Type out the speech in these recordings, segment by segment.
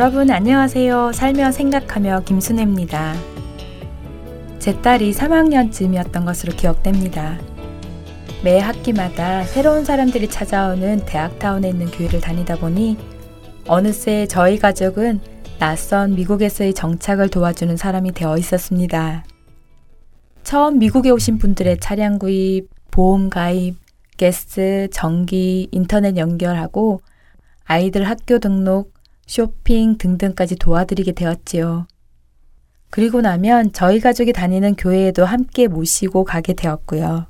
여러분 안녕하세요. 살며 생각하며 김순혜입니다. 제 딸이 3학년쯤이었던 것으로 기억됩니다. 매 학기마다 새로운 사람들이 찾아오는 대학타운에 있는 교회를 다니다 보니 어느새 저희 가족은 낯선 미국에서의 정착을 도와주는 사람이 되어 있었습니다. 처음 미국에 오신 분들의 차량 구입, 보험 가입, 가스, 전기, 인터넷 연결하고 아이들 학교 등록, 쇼핑 등등까지 도와드리게 되었지요. 그리고 나면 저희 가족이 다니는 교회에도 함께 모시고 가게 되었고요.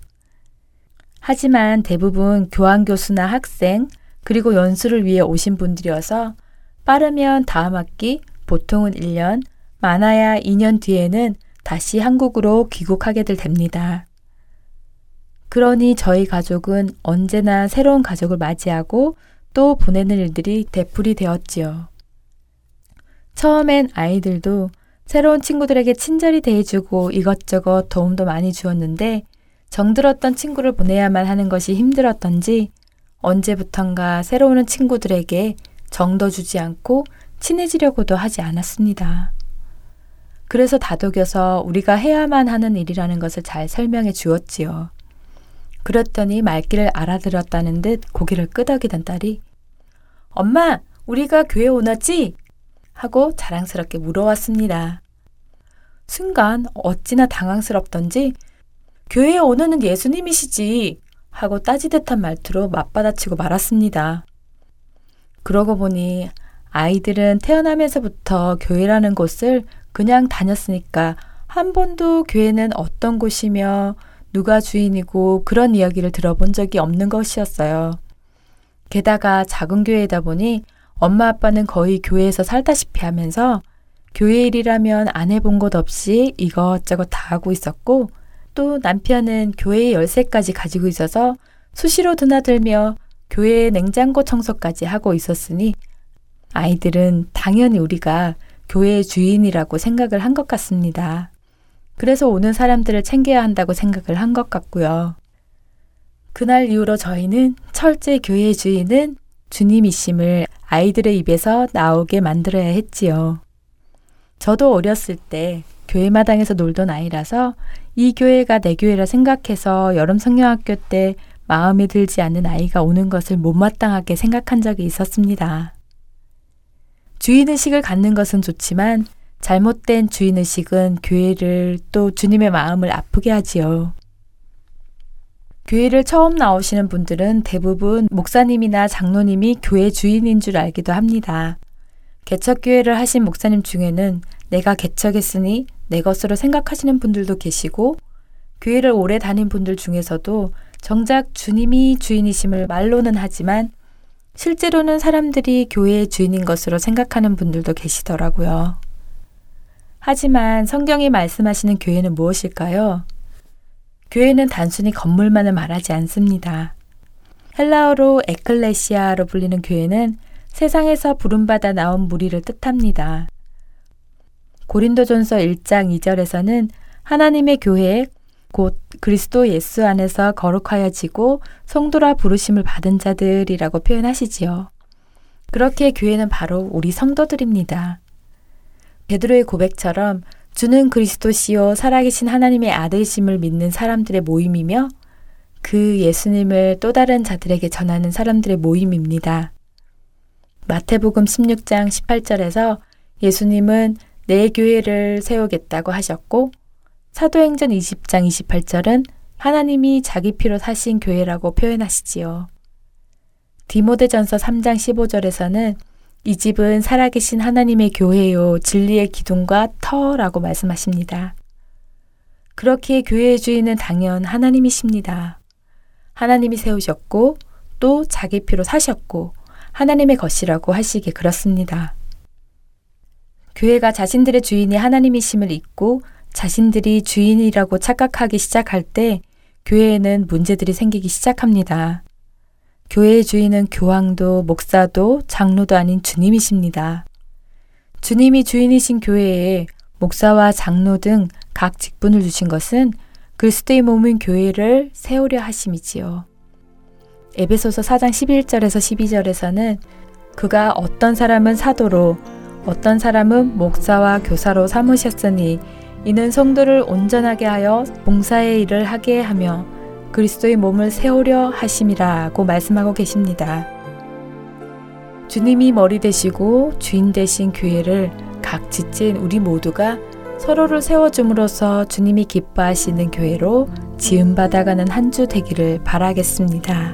하지만 대부분 교환교수나 학생, 그리고 연수를 위해 오신 분들이어서 빠르면 다음 학기, 보통은 1년, 많아야 2년 뒤에는 다시 한국으로 귀국하게 될 됩니다. 그러니 저희 가족은 언제나 새로운 가족을 맞이하고 또 보내는 일들이 대풀이 되었지요. 처음엔 아이들도 새로운 친구들에게 친절히 대해주고 이것저것 도움도 많이 주었는데 정들었던 친구를 보내야만 하는 것이 힘들었던지 언제부턴가 새로운 친구들에게 정도 주지 않고 친해지려고도 하지 않았습니다. 그래서 다독여서 우리가 해야만 하는 일이라는 것을 잘 설명해 주었지요. 그랬더니 말귀를 알아들었다는 듯 고개를 끄덕이던 딸이 엄마, 우리가 교회 오나지? 하고 자랑스럽게 물어왔습니다. 순간 어찌나 당황스럽던지 교회에 오는 예수님이시지 하고 따지듯한 말투로 맞받아치고 말았습니다. 그러고 보니 아이들은 태어나면서부터 교회라는 곳을 그냥 다녔으니까 한 번도 교회는 어떤 곳이며 누가 주인이고 그런 이야기를 들어본 적이 없는 것이었어요. 게다가 작은 교회이다 보니 엄마 아빠는 거의 교회에서 살다시피 하면서 교회 일이라면 안 해본 것 없이 이것저것 다 하고 있었고 또 남편은 교회 열쇠까지 가지고 있어서 수시로 드나들며 교회 냉장고 청소까지 하고 있었으니 아이들은 당연히 우리가 교회의 주인이라고 생각을 한 것 같습니다. 그래서 오는 사람들을 챙겨야 한다고 생각을 한 것 같고요. 그날 이후로 저희는 철제 교회의 주인은 주님이심을 아이들의 입에서 나오게 만들어야 했지요. 저도 어렸을 때 교회 마당에서 놀던 아이라서 이 교회가 내 교회라 생각해서 여름 성경학교 때 마음에 들지 않는 아이가 오는 것을 못마땅하게 생각한 적이 있었습니다. 주인의식을 갖는 것은 좋지만 잘못된 주인의식은 교회를 또 주님의 마음을 아프게 하지요. 교회를 처음 나오시는 분들은 대부분 목사님이나 장로님이 교회 주인인 줄 알기도 합니다. 개척교회를 하신 목사님 중에는 내가 개척했으니 내 것으로 생각하시는 분들도 계시고 교회를 오래 다닌 분들 중에서도 정작 주님이 주인이심을 말로는 하지만 실제로는 사람들이 교회의 주인인 것으로 생각하는 분들도 계시더라고요. 하지만 성경이 말씀하시는 교회는 무엇일까요? 교회는 단순히 건물만을 말하지 않습니다. 헬라어로 에클레시아로 불리는 교회는 세상에서 부름받아 나온 무리를 뜻합니다. 고린도전서 1장 2절에서는 하나님의 교회 곧 그리스도 예수 안에서 거룩하여지고 성도라 부르심을 받은 자들이라고 표현하시지요. 그렇게 교회는 바로 우리 성도들입니다. 베드로의 고백처럼 주는 그리스도시요 살아계신 하나님의 아들심을 믿는 사람들의 모임이며 그 예수님을 또 다른 자들에게 전하는 사람들의 모임입니다. 마태복음 16장 18절에서 예수님은 내 교회를 세우겠다고 하셨고 사도행전 20장 28절은 하나님이 자기 피로 사신 교회라고 표현하시지요. 디모데전서 3장 15절에서는 이 집은 살아계신 하나님의 교회요 진리의 기둥과 터라고 말씀하십니다. 그렇게 교회의 주인은 당연 하나님이십니다. 하나님이 세우셨고 또 자기 피로 사셨고 하나님의 것이라고 하시기 그렇습니다. 교회가 자신들의 주인이 하나님이심을 잊고 자신들이 주인이라고 착각하기 시작할 때 교회에는 문제들이 생기기 시작합니다. 교회의 주인은 교황도 목사도 장로도 아닌 주님이십니다. 주님이 주인이신 교회에 목사와 장로 등 각 직분을 주신 것은 그리스도의 몸인 교회를 세우려 하심이지요. 에베소서 4장 11절에서 12절에서는 그가 어떤 사람은 사도로 어떤 사람은 목사와 교사로 삼으셨으니 이는 성도를 온전하게 하여 봉사의 일을 하게 하며 그리스도의 몸을 세우려 하심이라고 말씀하고 계십니다. 주님이 머리 되시고 주인 되신 교회를 각 지친 우리 모두가 서로를 세워줌으로써 주님이 기뻐하시는 교회로 지음받아가는 한 주 되기를 바라겠습니다.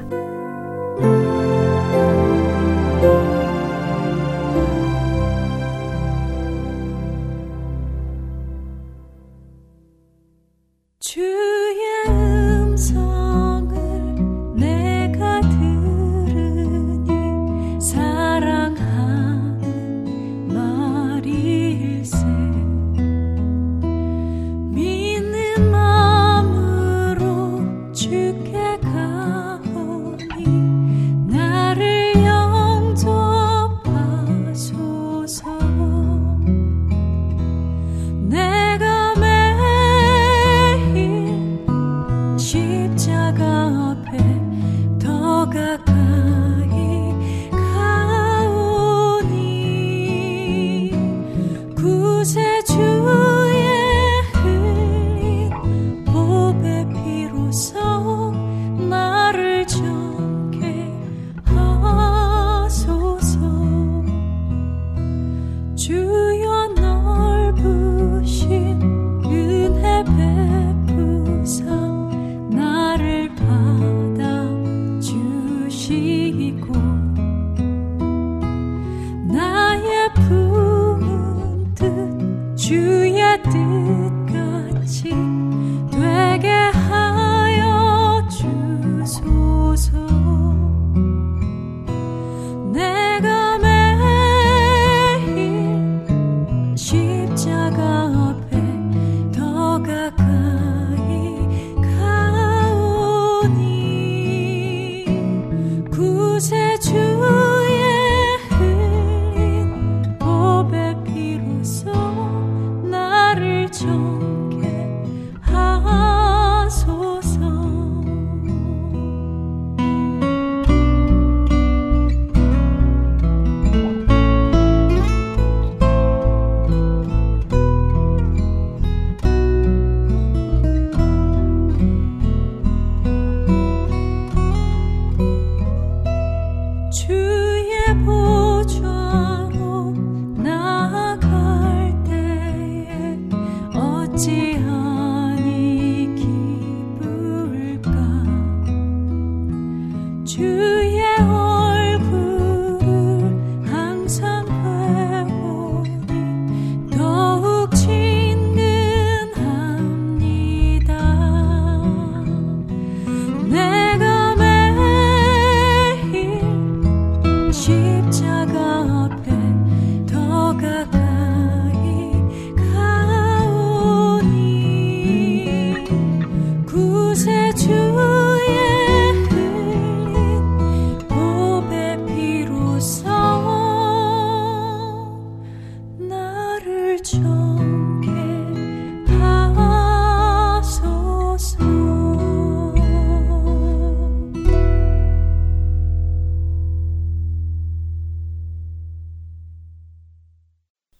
就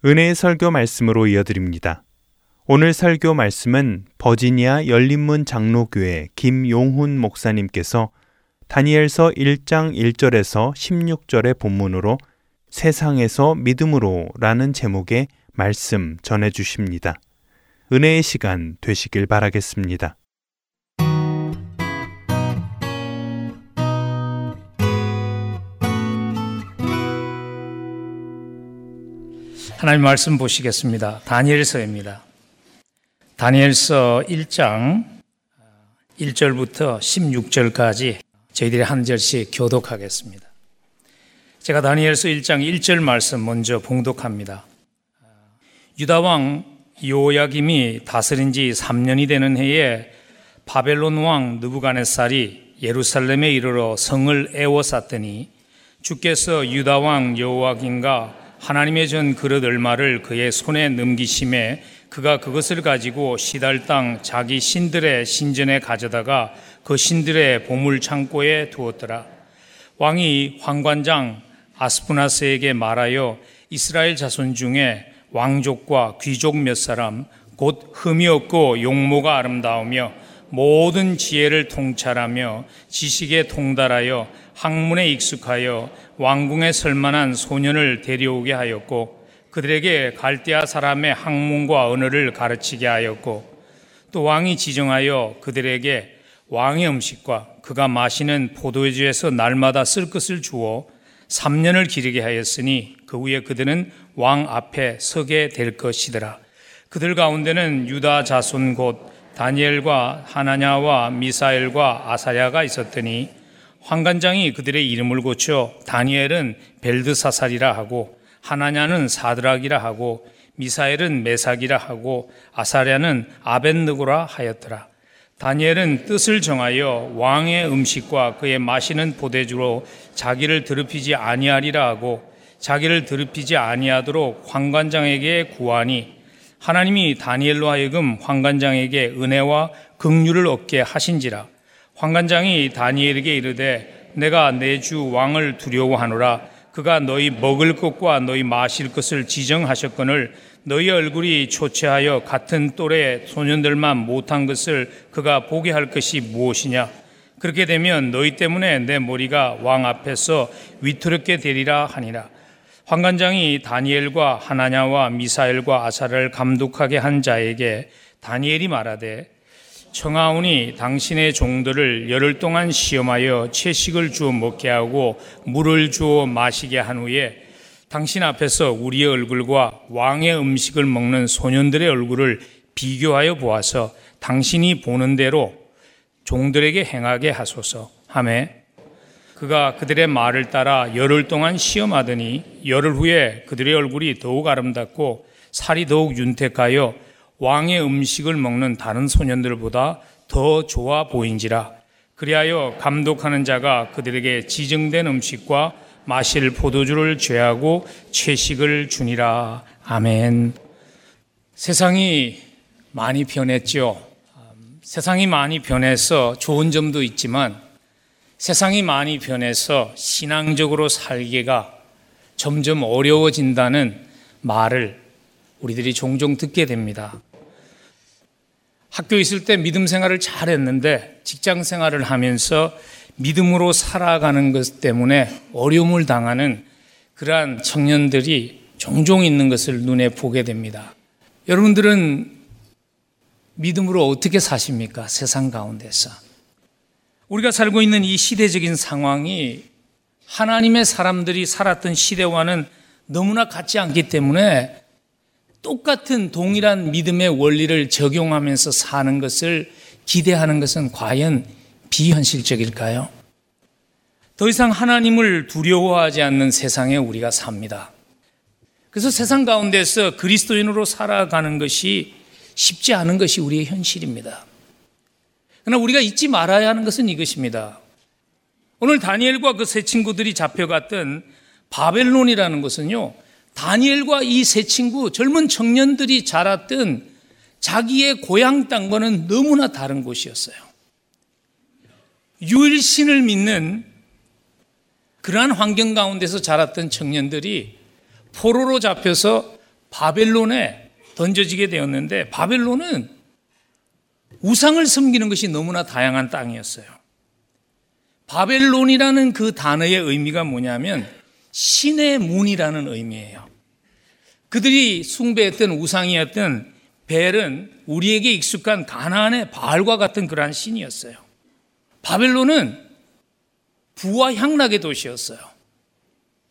은혜의 설교 말씀으로 이어드립니다. 오늘 설교 말씀은 버지니아 열린문 장로교회 김용훈 목사님께서 다니엘서 1장 1절에서 16절의 본문으로 세상에서 믿음으로 라는 제목의 말씀 전해 주십니다. 은혜의 시간 되시길 바라겠습니다. 하나님 말씀 보시겠습니다. 다니엘서입니다. 다니엘서 1장 1절부터 16절까지 저희들이 한 절씩 교독하겠습니다. 제가 다니엘서 1장 1절 말씀 먼저 봉독합니다. 유다 왕 요야김이 다스린 지 3년이 되는 해에 바벨론 왕 느부갓네살이 예루살렘에 이르러 성을 애워쌌더니 주께서 유다 왕 여호와김과 하나님의 전 그릇 얼마를 그의 손에 넘기심에 그가 그것을 가지고 시달 땅 자기 신들의 신전에 가져다가 그 신들의 보물 창고에 두었더라. 왕이 황관장 아스푸나스에게 말하여 이스라엘 자손 중에 왕족과 귀족 몇 사람 곧 흠이 없고 용모가 아름다우며 모든 지혜를 통찰하며 지식에 통달하여 학문에 익숙하여 왕궁에 설만한 소년을 데려오게 하였고 그들에게 갈대아 사람의 학문과 언어를 가르치게 하였고 또 왕이 지정하여 그들에게 왕의 음식과 그가 마시는 포도주에서 날마다 쓸 것을 주어 3년을 기르게 하였으니 그 후에 그들은 왕 앞에 서게 될 것이더라. 그들 가운데는 유다 자손 곧 다니엘과 하나냐와 미사엘과 아사야가 있었더니 황관장이 그들의 이름을 고쳐 다니엘은 벨드사살이라 하고 하나냐는 사드락이라 하고 미사엘은 메삭이라 하고 아사랴는 아벤느고라 하였더라. 다니엘은 뜻을 정하여 왕의 음식과 그의 마시는 포대주로 자기를 더럽히지 아니하리라 하고 자기를 더럽히지 아니하도록 황관장에게 구하니 하나님이 다니엘로 하여금 황관장에게 은혜와 긍휼을 얻게 하신지라 황관장이 다니엘에게 이르되 내가 내 주 왕을 두려워하노라. 그가 너희 먹을 것과 너희 마실 것을 지정하셨거늘 너희 얼굴이 초췌하여 같은 또래 소년들만 못한 것을 그가 보게 할 것이 무엇이냐? 그렇게 되면 너희 때문에 내 머리가 왕 앞에서 위태롭게 되리라 하니라. 황관장이 다니엘과 하나냐와 미사엘과 아사를 감독하게 한 자에게 다니엘이 말하되 청하오니 당신의 종들을 열흘 동안 시험하여 채식을 주어 먹게 하고 물을 주어 마시게 한 후에 당신 앞에서 우리의 얼굴과 왕의 음식을 먹는 소년들의 얼굴을 비교하여 보아서 당신이 보는 대로 종들에게 행하게 하소서. 하매 그가 그들의 말을 따라 열흘 동안 시험하더니 열흘 후에 그들의 얼굴이 더욱 아름답고 살이 더욱 윤택하여 왕의 음식을 먹는 다른 소년들보다 더 좋아 보인지라. 그리하여 감독하는 자가 그들에게 지정된 음식과 마실 포도주를 죄하고 채식을 주니라. 아멘. 세상이 많이 변했죠. 세상이 많이 변해서 좋은 점도 있지만 세상이 많이 변해서 신앙적으로 살기가 점점 어려워진다는 말을 우리들이 종종 듣게 됩니다. 학교 있을 때 믿음 생활을 잘 했는데 직장 생활을 하면서 믿음으로 살아가는 것 때문에 어려움을 당하는 그러한 청년들이 종종 있는 것을 눈에 보게 됩니다. 여러분들은 믿음으로 어떻게 사십니까? 세상 가운데서. 우리가 살고 있는 이 시대적인 상황이 하나님의 사람들이 살았던 시대와는 너무나 같지 않기 때문에 똑같은 동일한 믿음의 원리를 적용하면서 사는 것을 기대하는 것은 과연 비현실적일까요? 더 이상 하나님을 두려워하지 않는 세상에 우리가 삽니다. 그래서 세상 가운데서 그리스도인으로 살아가는 것이 쉽지 않은 것이 우리의 현실입니다. 그러나 우리가 잊지 말아야 하는 것은 이것입니다. 오늘 다니엘과 그 세 친구들이 잡혀갔던 바벨론이라는 것은요, 다니엘과 이 세 친구 젊은 청년들이 자랐던 자기의 고향 땅과는 너무나 다른 곳이었어요. 유일신을 믿는 그러한 환경 가운데서 자랐던 청년들이 포로로 잡혀서 바벨론에 던져지게 되었는데 바벨론은 우상을 섬기는 것이 너무나 다양한 땅이었어요. 바벨론이라는 그 단어의 의미가 뭐냐면 신의 문이라는 의미예요. 그들이 숭배했던 우상이었던 벨은 우리에게 익숙한 가나안의 바알과 같은 그러한 신이었어요. 바벨론은 부와 향락의 도시였어요.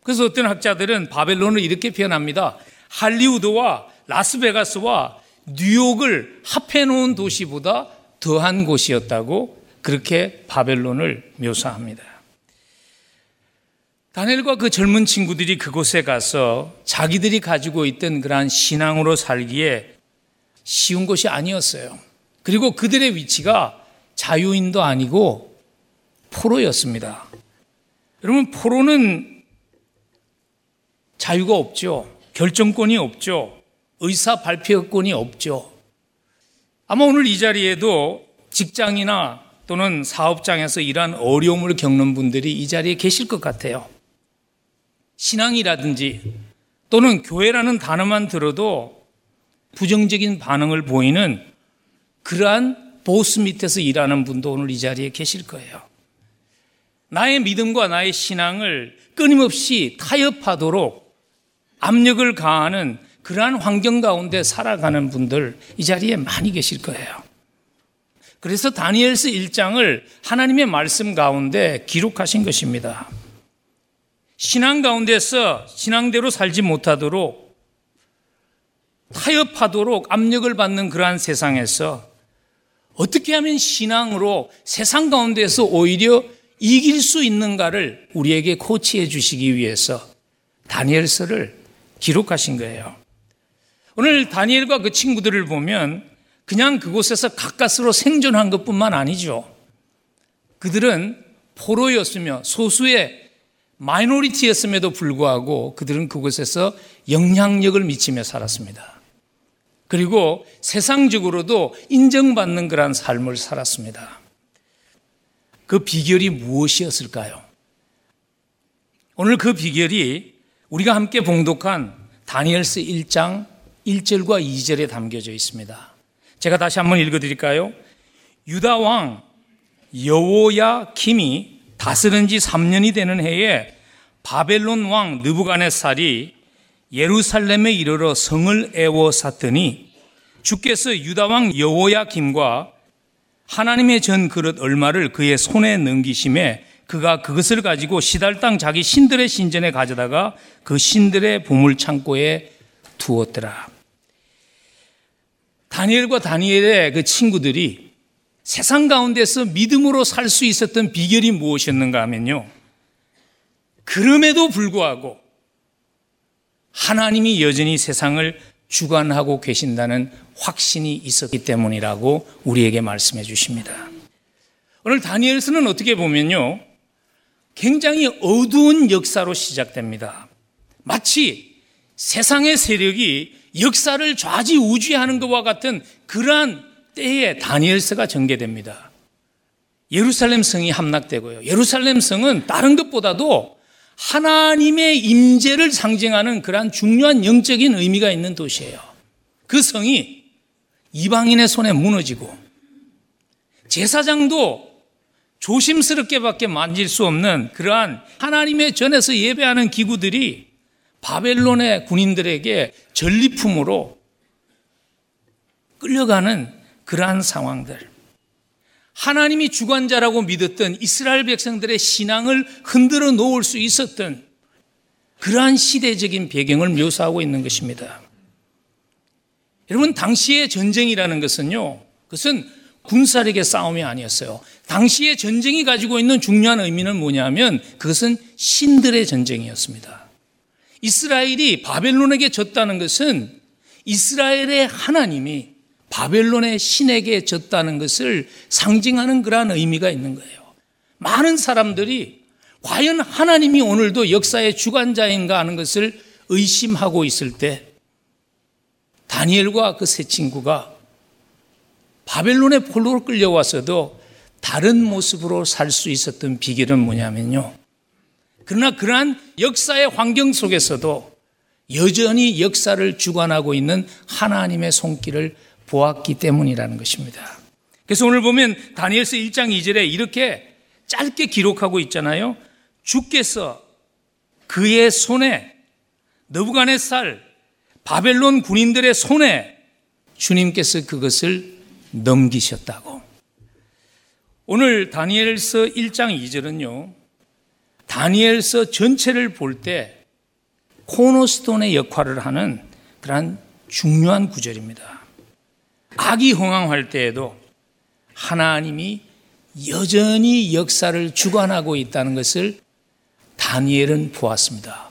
그래서 어떤 학자들은 바벨론을 이렇게 표현합니다. 할리우드와 라스베가스와 뉴욕을 합해 놓은 도시보다 더한 곳이었다고 그렇게 바벨론을 묘사합니다. 다니엘과 그 젊은 친구들이 그곳에 가서 자기들이 가지고 있던 그러한 신앙으로 살기에 쉬운 것이 아니었어요. 그리고 그들의 위치가 자유인도 아니고 포로였습니다. 여러분, 포로는 자유가 없죠. 결정권이 없죠. 의사 발표권이 없죠. 아마 오늘 이 자리에도 직장이나 또는 사업장에서 이러한 어려움을 겪는 분들이 이 자리에 계실 것 같아요. 신앙이라든지 또는 교회라는 단어만 들어도 부정적인 반응을 보이는 그러한 보스 밑에서 일하는 분도 오늘 이 자리에 계실 거예요. 나의 믿음과 나의 신앙을 끊임없이 타협하도록 압력을 가하는 그러한 환경 가운데 살아가는 분들 이 자리에 많이 계실 거예요. 그래서 다니엘스 1장을 하나님의 말씀 가운데 기록하신 것입니다. 신앙 가운데서 신앙대로 살지 못하도록 타협하도록 압력을 받는 그러한 세상에서 어떻게 하면 신앙으로 세상 가운데서 오히려 이길 수 있는가를 우리에게 코치해 주시기 위해서 다니엘서를 기록하신 거예요. 오늘 다니엘과 그 친구들을 보면 그냥 그곳에서 가까스로 생존한 것뿐만 아니죠. 그들은 포로였으며 소수의 마이노리티였음에도 불구하고 그들은 그곳에서 영향력을 미치며 살았습니다. 그리고 세상적으로도 인정받는 그러한 삶을 살았습니다. 그 비결이 무엇이었을까요? 오늘 그 비결이 우리가 함께 봉독한 다니엘스 1장 1절과 2절에 담겨져 있습니다. 제가 다시 한번 읽어 드릴까요? 유다 왕 여호야 김이 다스린 지 3년이 되는 해에 바벨론 왕 느부갓네살이 예루살렘에 이르러 성을 애워 샀더니 주께서 유다 왕 여호야 김과 하나님의 전 그릇 얼마를 그의 손에 넘기심에 그가 그것을 가지고 시달 땅 자기 신들의 신전에 가져다가 그 신들의 보물 창고에 두었더라. 다니엘과 다니엘의 그 친구들이 세상 가운데서 믿음으로 살 수 있었던 비결이 무엇이었는가 하면요. 그럼에도 불구하고 하나님이 여전히 세상을 주관하고 계신다는 확신이 있었기 때문이라고 우리에게 말씀해 주십니다. 오늘 다니엘서는 어떻게 보면요. 굉장히 어두운 역사로 시작됩니다. 마치 세상의 세력이 역사를 좌지우지하는 것과 같은 그러한 때에 다니엘서가 전개됩니다. 예루살렘 성이 함락되고요. 예루살렘 성은 다른 것보다도 하나님의 임재를 상징하는 그러한 중요한 영적인 의미가 있는 도시예요. 그 성이 이방인의 손에 무너지고 제사장도 조심스럽게밖에 만질 수 없는 그러한 하나님의 전에서 예배하는 기구들이 바벨론의 군인들에게 전리품으로 끌려가는 그러한 상황들. 하나님이 주관자라고 믿었던 이스라엘 백성들의 신앙을 흔들어 놓을 수 있었던 그러한 시대적인 배경을 묘사하고 있는 것입니다. 여러분, 당시의 전쟁이라는 것은요, 그것은 군사력의 싸움이 아니었어요. 당시의 전쟁이 가지고 있는 중요한 의미는 뭐냐면 그것은 신들의 전쟁이었습니다. 이스라엘이 바벨론에게 졌다는 것은 이스라엘의 하나님이 바벨론의 신에게 졌다는 것을 상징하는 그러한 의미가 있는 거예요. 많은 사람들이 과연 하나님이 오늘도 역사의 주관자인가 하는 것을 의심하고 있을 때 다니엘과 그 세 친구가 바벨론의 폴로로 끌려와서도 다른 모습으로 살 수 있었던 비결은 뭐냐면요. 그러나 그러한 역사의 환경 속에서도 여전히 역사를 주관하고 있는 하나님의 손길을 보았기 때문이라는 것입니다. 그래서 오늘 보면 다니엘서 1장 2절에 이렇게 짧게 기록하고 있잖아요. 주께서 그의 손에 너부간의살 바벨론 군인들의 손에 주님께서 그것을 넘기셨다고. 오늘 다니엘서 1장 2절은요. 다니엘서 전체를 볼 때 코너스톤의 역할을 하는 그러한 중요한 구절입니다. 악이 흥황할 때에도 하나님이 여전히 역사를 주관하고 있다는 것을 다니엘은 보았습니다.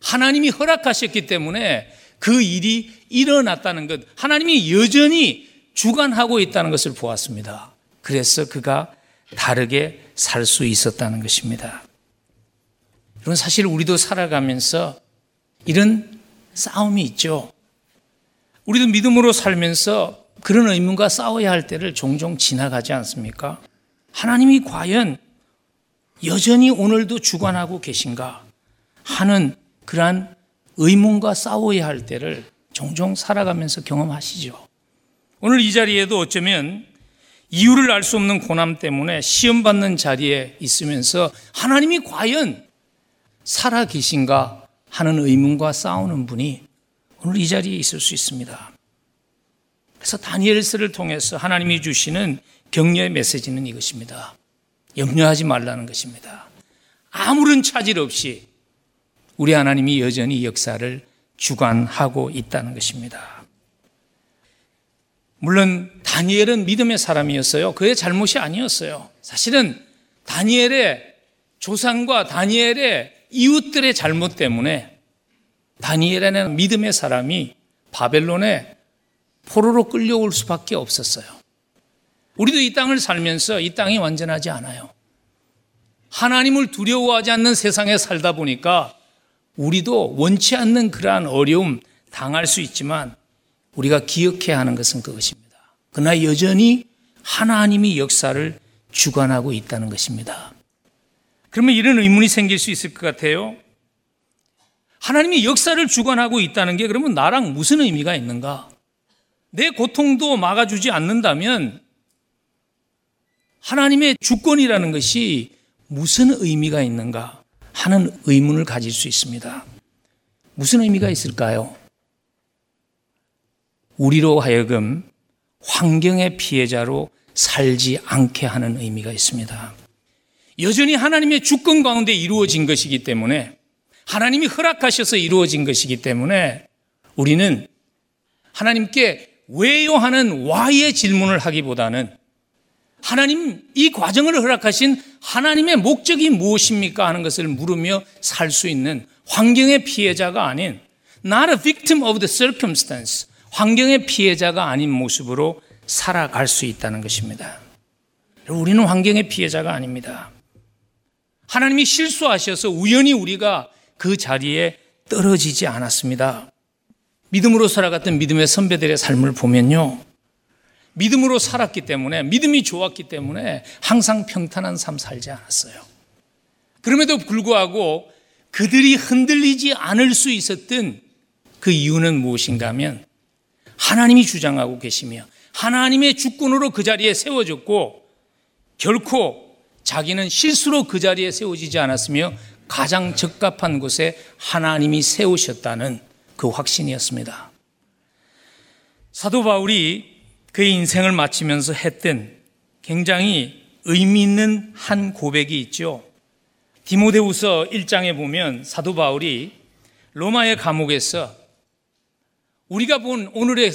하나님이 허락하셨기 때문에 그 일이 일어났다는 것, 하나님이 여전히 주관하고 있다는 것을 보았습니다. 그래서 그가 다르게 살 수 있었다는 것입니다. 여러분, 사실 우리도 살아가면서 이런 싸움이 있죠. 우리도 믿음으로 살면서 그런 의문과 싸워야 할 때를 종종 지나가지 않습니까? 하나님이 과연 여전히 오늘도 주관하고 계신가 하는 그러한 의문과 싸워야 할 때를 종종 살아가면서 경험하시죠. 오늘 이 자리에도 어쩌면 이유를 알 수 없는 고난 때문에 시험받는 자리에 있으면서 하나님이 과연 살아 계신가 하는 의문과 싸우는 분이 오늘 이 자리에 있을 수 있습니다. 그래서 다니엘서를 통해서 하나님이 주시는 격려의 메시지는 이것입니다. 염려하지 말라는 것입니다. 아무런 차질 없이 우리 하나님이 여전히 역사를 주관하고 있다는 것입니다. 물론 다니엘은 믿음의 사람이었어요. 그의 잘못이 아니었어요. 사실은 다니엘의 조상과 다니엘의 이웃들의 잘못 때문에 다니엘에는 믿음의 사람이 바벨론에 포로로 끌려올 수밖에 없었어요. 우리도 이 땅을 살면서 이 땅이 완전하지 않아요. 하나님을 두려워하지 않는 세상에 살다 보니까 우리도 원치 않는 그러한 어려움 당할 수 있지만 우리가 기억해야 하는 것은 그것입니다. 그러나 여전히 하나님이 역사를 주관하고 있다는 것입니다. 그러면 이런 의문이 생길 수 있을 것 같아요. 하나님이 역사를 주관하고 있다는 게 그러면 나랑 무슨 의미가 있는가? 내 고통도 막아주지 않는다면 하나님의 주권이라는 것이 무슨 의미가 있는가 하는 의문을 가질 수 있습니다. 무슨 의미가 있을까요? 우리로 하여금 환경의 피해자로 살지 않게 하는 의미가 있습니다. 여전히 하나님의 주권 가운데 이루어진 것이기 때문에 하나님이 허락하셔서 이루어진 것이기 때문에 우리는 하나님께 왜요 하는 와의 질문을 하기보다는 하나님 이 과정을 허락하신 하나님의 목적이 무엇입니까 하는 것을 물으며 살 수 있는 환경의 피해자가 아닌 not a victim of the circumstance 환경의 피해자가 아닌 모습으로 살아갈 수 있다는 것입니다. 우리는 환경의 피해자가 아닙니다. 하나님이 실수하셔서 우연히 우리가 그 자리에 떨어지지 않았습니다. 믿음으로 살아갔던 믿음의 선배들의 삶을 보면요. 믿음으로 살았기 때문에, 믿음이 좋았기 때문에 항상 평탄한 삶 살지 않았어요. 그럼에도 불구하고 그들이 흔들리지 않을 수 있었던 그 이유는 무엇인가 하면 하나님이 주장하고 계시며 하나님의 주권으로 그 자리에 세워졌고 결코 자기는 실수로 그 자리에 세워지지 않았으며 가장 적합한 곳에 하나님이 세우셨다는 그 확신이었습니다. 사도 바울이 그의 인생을 마치면서 했던 굉장히 의미 있는 한 고백이 있죠. 디모데후서 1장에 보면 사도 바울이 로마의 감옥에서 우리가 본 오늘의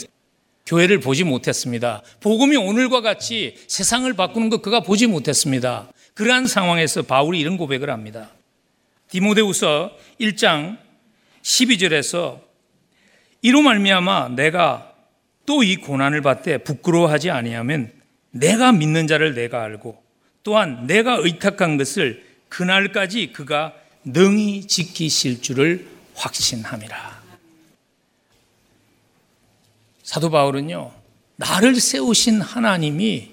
교회를 보지 못했습니다. 복음이 오늘과 같이 세상을 바꾸는 것 그가 보지 못했습니다. 그러한 상황에서 바울이 이런 고백을 합니다. 디모데후서 1장 12절에서 이로 말미암아 내가 또 이 고난을 받되 부끄러워하지 아니하면 내가 믿는 자를 내가 알고 또한 내가 의탁한 것을 그날까지 그가 능히 지키실 줄을 확신함이라. 사도 바울은요, 나를 세우신 하나님이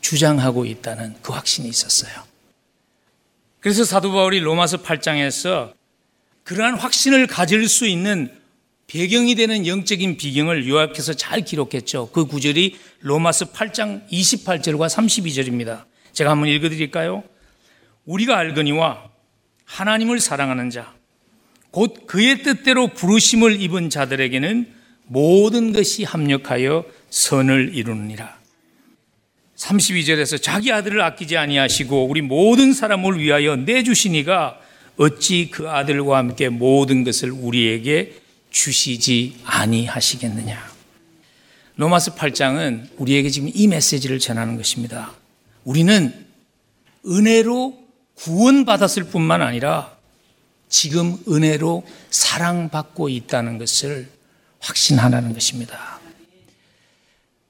주장하고 있다는 그 확신이 있었어요. 그래서 사도 바울이 로마서 8장에서 그러한 확신을 가질 수 있는 배경이 되는 영적인 비경을 요약해서 잘 기록했죠. 그 구절이 로마서 8장 28절과 32절입니다. 제가 한번 읽어 드릴까요? 우리가 알거니와 하나님을 사랑하는 자, 곧 그의 뜻대로 부르심을 입은 자들에게는 모든 것이 합력하여 선을 이루느니라. 32절에서 자기 아들을 아끼지 아니하시고 우리 모든 사람을 위하여 내주시니가 어찌 그 아들과 함께 모든 것을 우리에게 주시지 아니하시겠느냐. 로마스 8장은 우리에게 지금 이 메시지를 전하는 것입니다. 우리는 은혜로 구원받았을 뿐만 아니라 지금 은혜로 사랑받고 있다는 것을 확신하라는 것입니다.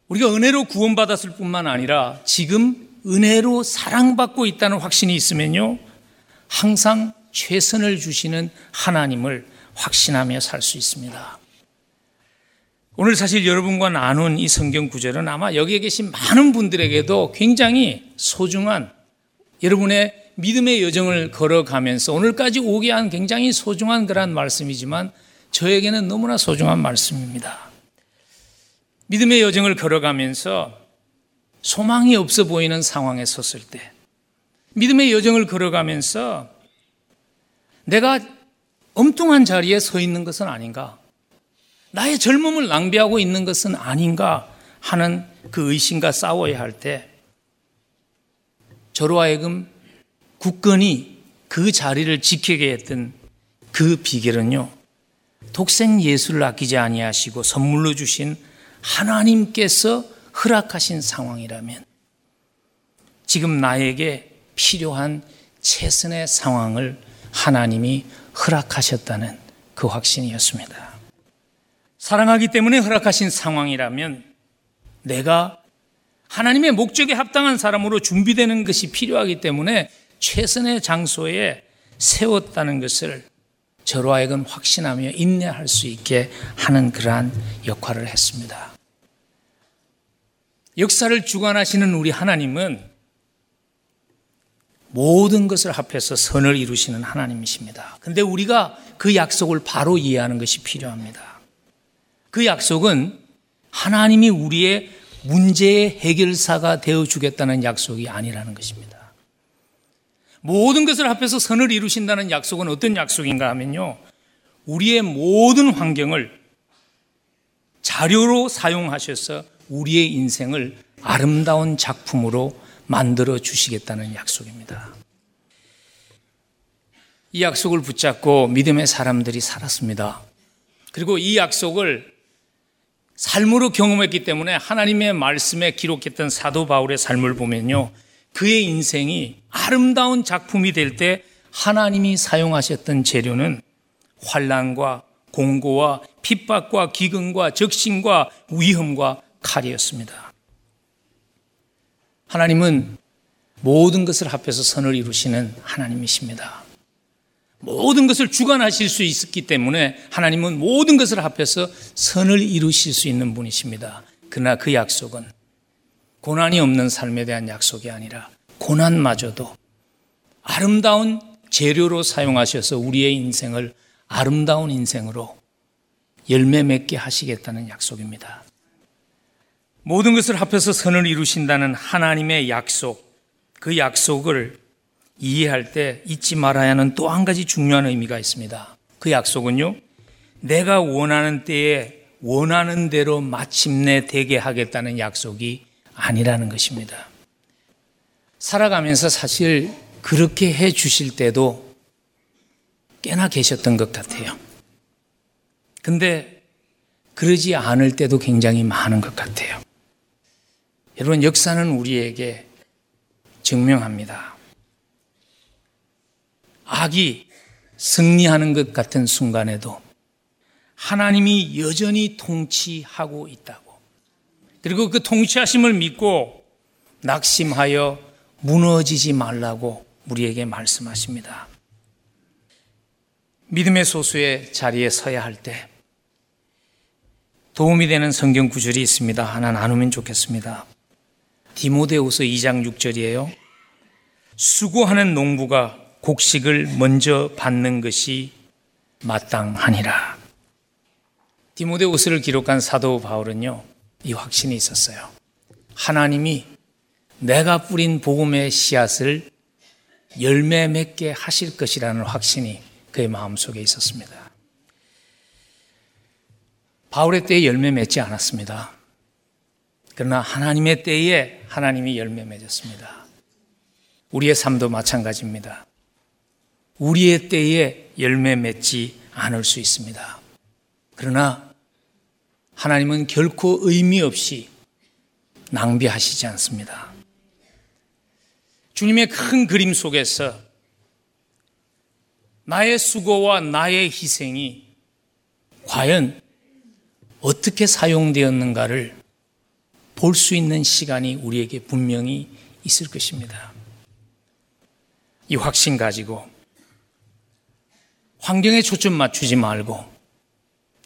우리가 은혜로 구원받았을 뿐만 아니라 지금 은혜로 사랑받고 있다는 확신이 있으면요. 항상 최선을 주시는 하나님을 확신하며 살 수 있습니다. 오늘 사실 여러분과 나눈 이 성경 구절은 아마 여기에 계신 많은 분들에게도 굉장히 소중한 여러분의 믿음의 여정을 걸어가면서 오늘까지 오게 한 굉장히 소중한 그런 말씀이지만 저에게는 너무나 소중한 말씀입니다. 믿음의 여정을 걸어가면서 소망이 없어 보이는 상황에 섰을 때, 믿음의 여정을 걸어가면서 내가 엉뚱한 자리에 서 있는 것은 아닌가? 나의 젊음을 낭비하고 있는 것은 아닌가 하는 그 의심과 싸워야 할 때, 저로 하여금 굳건히 그 자리를 지키게 했던 그 비결은요, 독생 예수를 아끼지 아니하시고 선물로 주신 하나님께서 허락하신 상황이라면 지금 나에게 필요한 최선의 상황을 하나님이 허락하셨다는 그 확신이었습니다. 사랑하기 때문에 허락하신 상황이라면 내가 하나님의 목적에 합당한 사람으로 준비되는 것이 필요하기 때문에 최선의 장소에 세웠다는 것을 저로 하여금 확신하며 인내할 수 있게 하는 그러한 역할을 했습니다. 역사를 주관하시는 우리 하나님은 모든 것을 합해서 선을 이루시는 하나님이십니다. 근데 우리가 그 약속을 바로 이해하는 것이 필요합니다. 그 약속은 하나님이 우리의 문제의 해결사가 되어 주겠다는 약속이 아니라는 것입니다. 모든 것을 합해서 선을 이루신다는 약속은 어떤 약속인가 하면요. 우리의 모든 환경을 자료로 사용하셔서 우리의 인생을 아름다운 작품으로 만들어 주시겠다는 약속입니다. 이 약속을 붙잡고 믿음의 사람들이 살았습니다. 그리고 이 약속을 삶으로 경험했기 때문에 하나님의 말씀에 기록했던 사도 바울의 삶을 보면요. 그의 인생이 아름다운 작품이 될 때 하나님이 사용하셨던 재료는 환란과 공고와 핍박과 기근과 적신과 위험과 칼이었습니다. 하나님은 모든 것을 합해서 선을 이루시는 하나님이십니다. 모든 것을 주관하실 수 있었기 때문에 하나님은 모든 것을 합해서 선을 이루실 수 있는 분이십니다. 그러나 그 약속은 고난이 없는 삶에 대한 약속이 아니라 고난마저도 아름다운 재료로 사용하셔서 우리의 인생을 아름다운 인생으로 열매 맺게 하시겠다는 약속입니다. 모든 것을 합해서 선을 이루신다는 하나님의 약속, 그 약속을 이해할 때 잊지 말아야 하는 또 한 가지 중요한 의미가 있습니다. 그 약속은요, 내가 원하는 때에 원하는 대로 마침내 되게 하겠다는 약속이 아니라는 것입니다. 살아가면서 사실 그렇게 해 주실 때도 꽤나 계셨던 것 같아요. 근데 그러지 않을 때도 굉장히 많은 것 같아요. 여러분, 역사는 우리에게 증명합니다. 악이 승리하는 것 같은 순간에도 하나님이 여전히 통치하고 있다고. 그리고 그 통치하심을 믿고 낙심하여 무너지지 말라고 우리에게 말씀하십니다. 믿음의 소수의 자리에 서야 할 때 도움이 되는 성경 구절이 있습니다. 하나 나누면 좋겠습니다. 디모데후서 2장 6절이에요. 수고하는 농부가 곡식을 먼저 받는 것이 마땅하니라. 디모데후서를 기록한 사도 바울은요. 이 확신이 있었어요. 하나님이 내가 뿌린 복음의 씨앗을 열매 맺게 하실 것이라는 확신이 그의 마음속에 있었습니다. 바울의 때에 열매 맺지 않았습니다. 그러나 하나님의 때에 하나님이 열매 맺었습니다. 우리의 삶도 마찬가지입니다. 우리의 때에 열매 맺지 않을 수 있습니다. 그러나 하나님은 결코 의미 없이 낭비하시지 않습니다. 주님의 큰 그림 속에서 나의 수고와 나의 희생이 과연 어떻게 사용되었는가를 볼 수 있는 시간이 우리에게 분명히 있을 것입니다. 이 확신 가지고 환경에 초점 맞추지 말고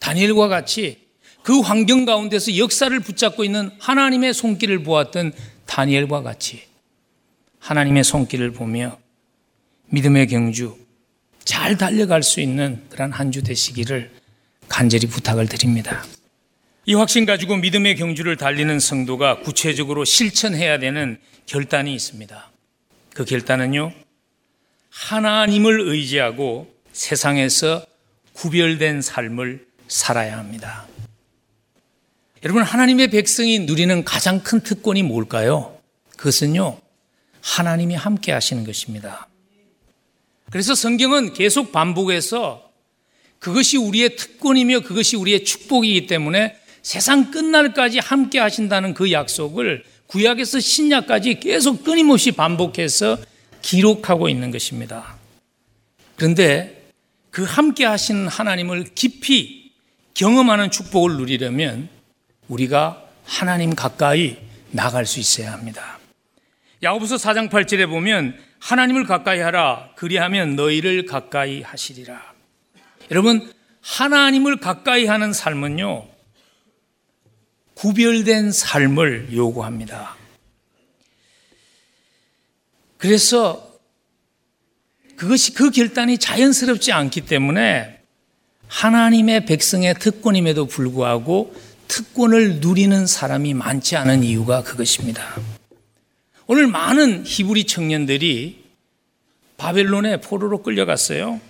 다니엘과 같이 그 환경 가운데서 역사를 붙잡고 있는 하나님의 손길을 보았던 다니엘과 같이 하나님의 손길을 보며 믿음의 경주 잘 달려갈 수 있는 그런 한 주 되시기를 간절히 부탁을 드립니다. 이 확신 가지고 믿음의 경주를 달리는 성도가 구체적으로 실천해야 되는 결단이 있습니다. 그 결단은요, 하나님을 의지하고 세상에서 구별된 삶을 살아야 합니다. 여러분, 하나님의 백성이 누리는 가장 큰 특권이 뭘까요? 그것은요, 하나님이 함께 하시는 것입니다. 그래서 성경은 계속 반복해서 그것이 우리의 특권이며 그것이 우리의 축복이기 때문에 세상 끝날까지 함께 하신다는 그 약속을 구약에서 신약까지 계속 끊임없이 반복해서 기록하고 있는 것입니다. 그런데 그 함께 하시는 하나님을 깊이 경험하는 축복을 누리려면 우리가 하나님 가까이 나갈 수 있어야 합니다. 야고보서 4장 8절에 보면 하나님을 가까이 하라 그리하면 너희를 가까이 하시리라. 여러분 하나님을 가까이 하는 삶은요 구별된 삶을 요구합니다. 그래서 그것이 그 결단이 자연스럽지 않기 때문에 하나님의 백성의 특권임에도 불구하고 특권을 누리는 사람이 많지 않은 이유가 그것입니다. 오늘 많은 히브리 청년들이 바벨론의 포로로 끌려갔어요.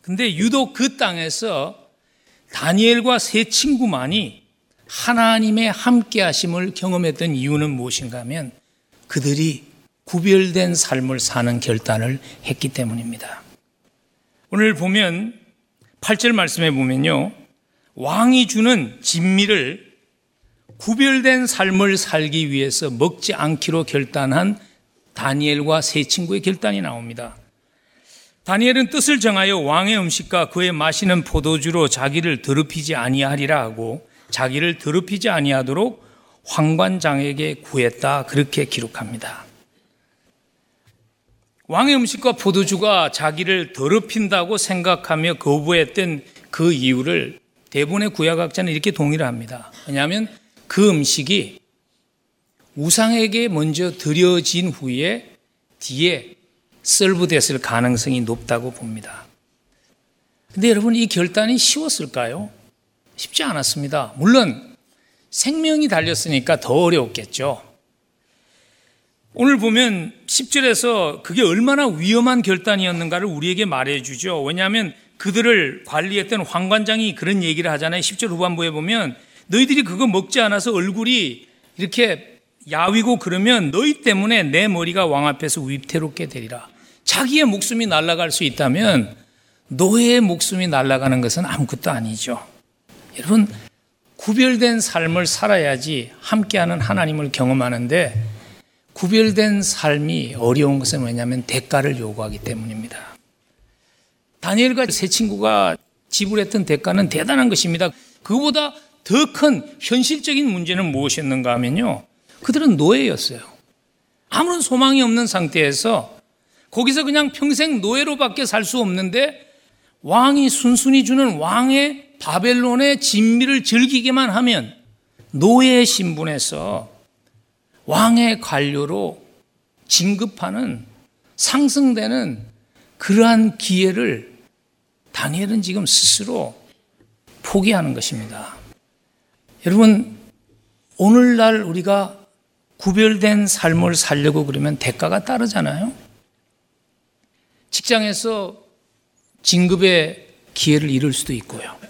근데 유독 그 땅에서 다니엘과 세 친구만이 하나님의 함께 하심을 경험했던 이유는 무엇인가 하면 그들이 구별된 삶을 사는 결단을 했기 때문입니다. 오늘 보면 8절 말씀에 보면요. 왕이 주는 진미를 구별된 삶을 살기 위해서 먹지 않기로 결단한 다니엘과 세 친구의 결단이 나옵니다. 다니엘은 뜻을 정하여 왕의 음식과 그의 마시는 포도주로 자기를 더럽히지 아니하리라 하고 자기를 더럽히지 아니하도록 황관장에게 구했다 그렇게 기록합니다. 왕의 음식과 포도주가 자기를 더럽힌다고 생각하며 거부했던 그 이유를 대부분의 구약학자는 이렇게 동의를 합니다. 왜냐하면 그 음식이 우상에게 먼저 드려진 후에 뒤에 썰브됐을 가능성이 높다고 봅니다. 근데 여러분 이 결단이 쉬웠을까요? 쉽지 않았습니다. 물론 생명이 달렸으니까 더 어려웠겠죠. 오늘 보면 10절에서 그게 얼마나 위험한 결단이었는가를 우리에게 말해주죠. 왜냐하면 그들을 관리했던 황관장이 그런 얘기를 하잖아요. 10절 후반부에 보면 너희들이 그거 먹지 않아서 얼굴이 이렇게 야위고 그러면 너희 때문에 내 머리가 왕 앞에서 위태롭게 되리라. 자기의 목숨이 날아갈 수 있다면 노예의 목숨이 날아가는 것은 아무것도 아니죠. 여러분, 구별된 삶을 살아야지 함께하는 하나님을 경험하는데 구별된 삶이 어려운 것은 왜냐하면 대가를 요구하기 때문입니다. 다니엘과 세 친구가 지불했던 대가는 대단한 것입니다. 그보다 더 큰 현실적인 문제는 무엇이었는가 하면요. 그들은 노예였어요. 아무런 소망이 없는 상태에서 거기서 그냥 평생 노예로밖에 살 수 없는데 왕이 순순히 주는 왕의 바벨론의 진미를 즐기기만 하면 노예 신분에서 왕의 관료로 진급하는 상승되는 그러한 기회를 다니엘은 지금 스스로 포기하는 것입니다. 여러분, 오늘날 우리가 구별된 삶을 살려고 그러면 대가가 따르잖아요. 직장에서 진급의 기회를 잃을 수도 있고요.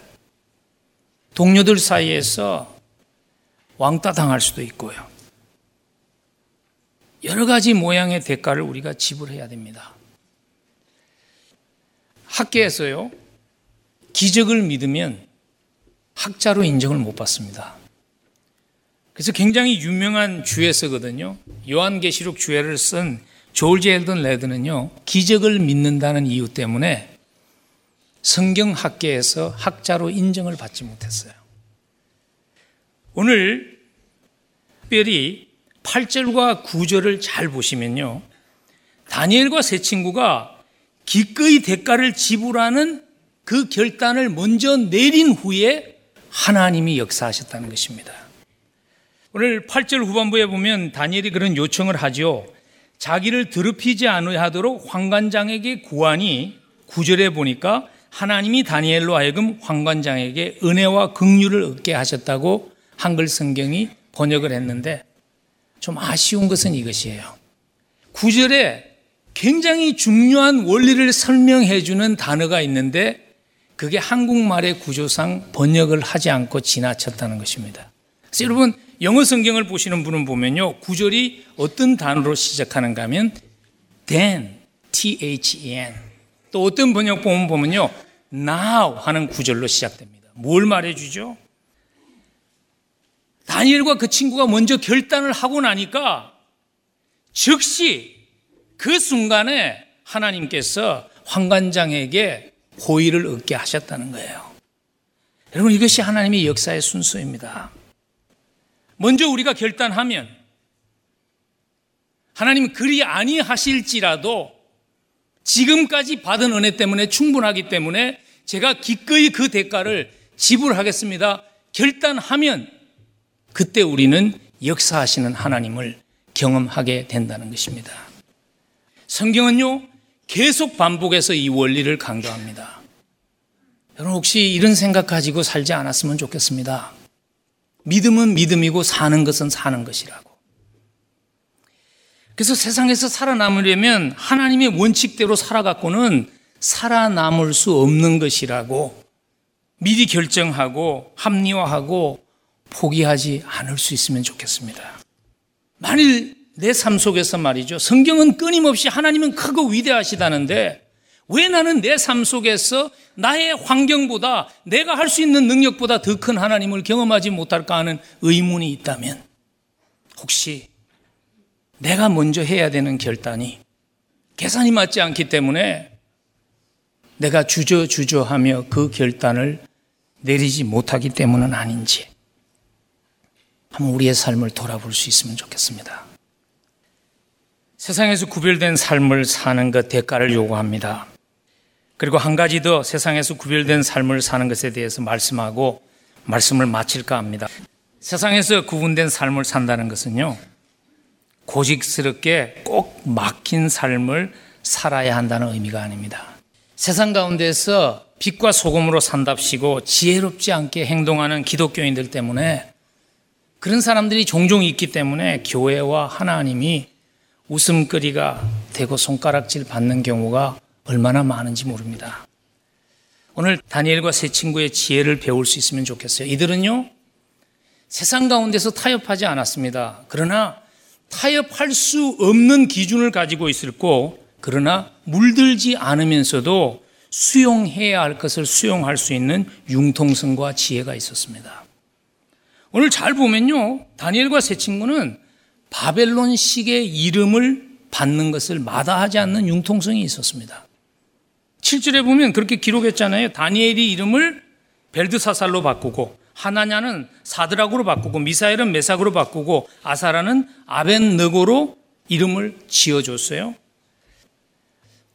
동료들 사이에서 왕따 당할 수도 있고요. 여러 가지 모양의 대가를 우리가 지불해야 됩니다. 학계에서요, 기적을 믿으면 학자로 인정을 못 받습니다. 그래서 굉장히 유명한 주에서거든요. 요한계시록 주애를 쓴 조지 엘던 레드는요. 기적을 믿는다는 이유 때문에 성경학계에서 학자로 인정을 받지 못했어요. 오늘 특별히 8절과 9절을 잘 보시면요. 다니엘과 세 친구가 기꺼이 대가를 지불하는 그 결단을 먼저 내린 후에 하나님이 역사하셨다는 것입니다. 오늘 8절 후반부에 보면 다니엘이 그런 요청을 하죠. 자기를 더럽히지 않으도록 황관장에게 구하니 9절에 보니까 하나님이 다니엘로 하여금 황관장에게 은혜와 긍휼을 얻게 하셨다고 한글 성경이 번역을 했는데 좀 아쉬운 것은 이것이에요. 9절에 굉장히 중요한 원리를 설명해 주는 단어가 있는데 그게 한국말의 구조상 번역을 하지 않고 지나쳤다는 것입니다. 그래서 여러분 영어 성경을 보시는 분은 보면요. 구절이 어떤 단어로 시작하는가 하면 then, T-H-E-N. 또 어떤 번역 보면 보면요. now 하는 구절로 시작됩니다. 뭘 말해 주죠? 다니엘과 그 친구가 먼저 결단을 하고 나니까 즉시 그 순간에 하나님께서 황관장에게 호의를 얻게 하셨다는 거예요. 여러분 이것이 하나님의 역사의 순서입니다. 먼저 우리가 결단하면 하나님 그리 아니하실지라도 지금까지 받은 은혜 때문에 충분하기 때문에 제가 기꺼이 그 대가를 지불하겠습니다. 결단하면 그때 우리는 역사하시는 하나님을 경험하게 된다는 것입니다. 성경은요, 계속 반복해서 이 원리를 강조합니다. 여러분 혹시 이런 생각 가지고 살지 않았으면 좋겠습니다. 믿음은 믿음이고 사는 것은 사는 것이라고. 그래서 세상에서 살아남으려면 하나님의 원칙대로 살아갖고는 살아남을 수 없는 것이라고 미리 결정하고 합리화하고 포기하지 않을 수 있으면 좋겠습니다. 만일 내 삶 속에서 말이죠. 성경은 끊임없이 하나님은 크고 위대하시다는데 왜 나는 내 삶 속에서 나의 환경보다 내가 할 수 있는 능력보다 더 큰 하나님을 경험하지 못할까 하는 의문이 있다면 혹시 내가 먼저 해야 되는 결단이 계산이 맞지 않기 때문에 내가 주저주저하며 그 결단을 내리지 못하기 때문은 아닌지 한번 우리의 삶을 돌아볼 수 있으면 좋겠습니다. 세상에서 구별된 삶을 사는 것 대가를 요구합니다. 그리고 한 가지 더 세상에서 구별된 삶을 사는 것에 대해서 말씀하고 말씀을 마칠까 합니다. 세상에서 구분된 삶을 산다는 것은요, 고직스럽게 꼭 막힌 삶을 살아야 한다는 의미가 아닙니다. 세상 가운데서 빛과 소금으로 산답시고 지혜롭지 않게 행동하는 기독교인들 때문에 그런 사람들이 종종 있기 때문에 교회와 하나님이 웃음거리가 되고 손가락질 받는 경우가 얼마나 많은지 모릅니다. 오늘 다니엘과 세 친구의 지혜를 배울 수 있으면 좋겠어요. 이들은요, 세상 가운데서 타협하지 않았습니다. 그러나 타협할 수 없는 기준을 가지고 있었고, 그러나 물들지 않으면서도 수용해야 할 것을 수용할 수 있는 융통성과 지혜가 있었습니다. 오늘 잘 보면요. 다니엘과 세 친구는 바벨론식의 이름을 받는 것을 마다하지 않는 융통성이 있었습니다. 7절에 보면 그렇게 기록했잖아요. 다니엘이 이름을 벨드사살로 바꾸고 하나냐는 사드락으로 바꾸고 미사엘은 메삭으로 바꾸고 아사라는 아벤느고로 이름을 지어줬어요.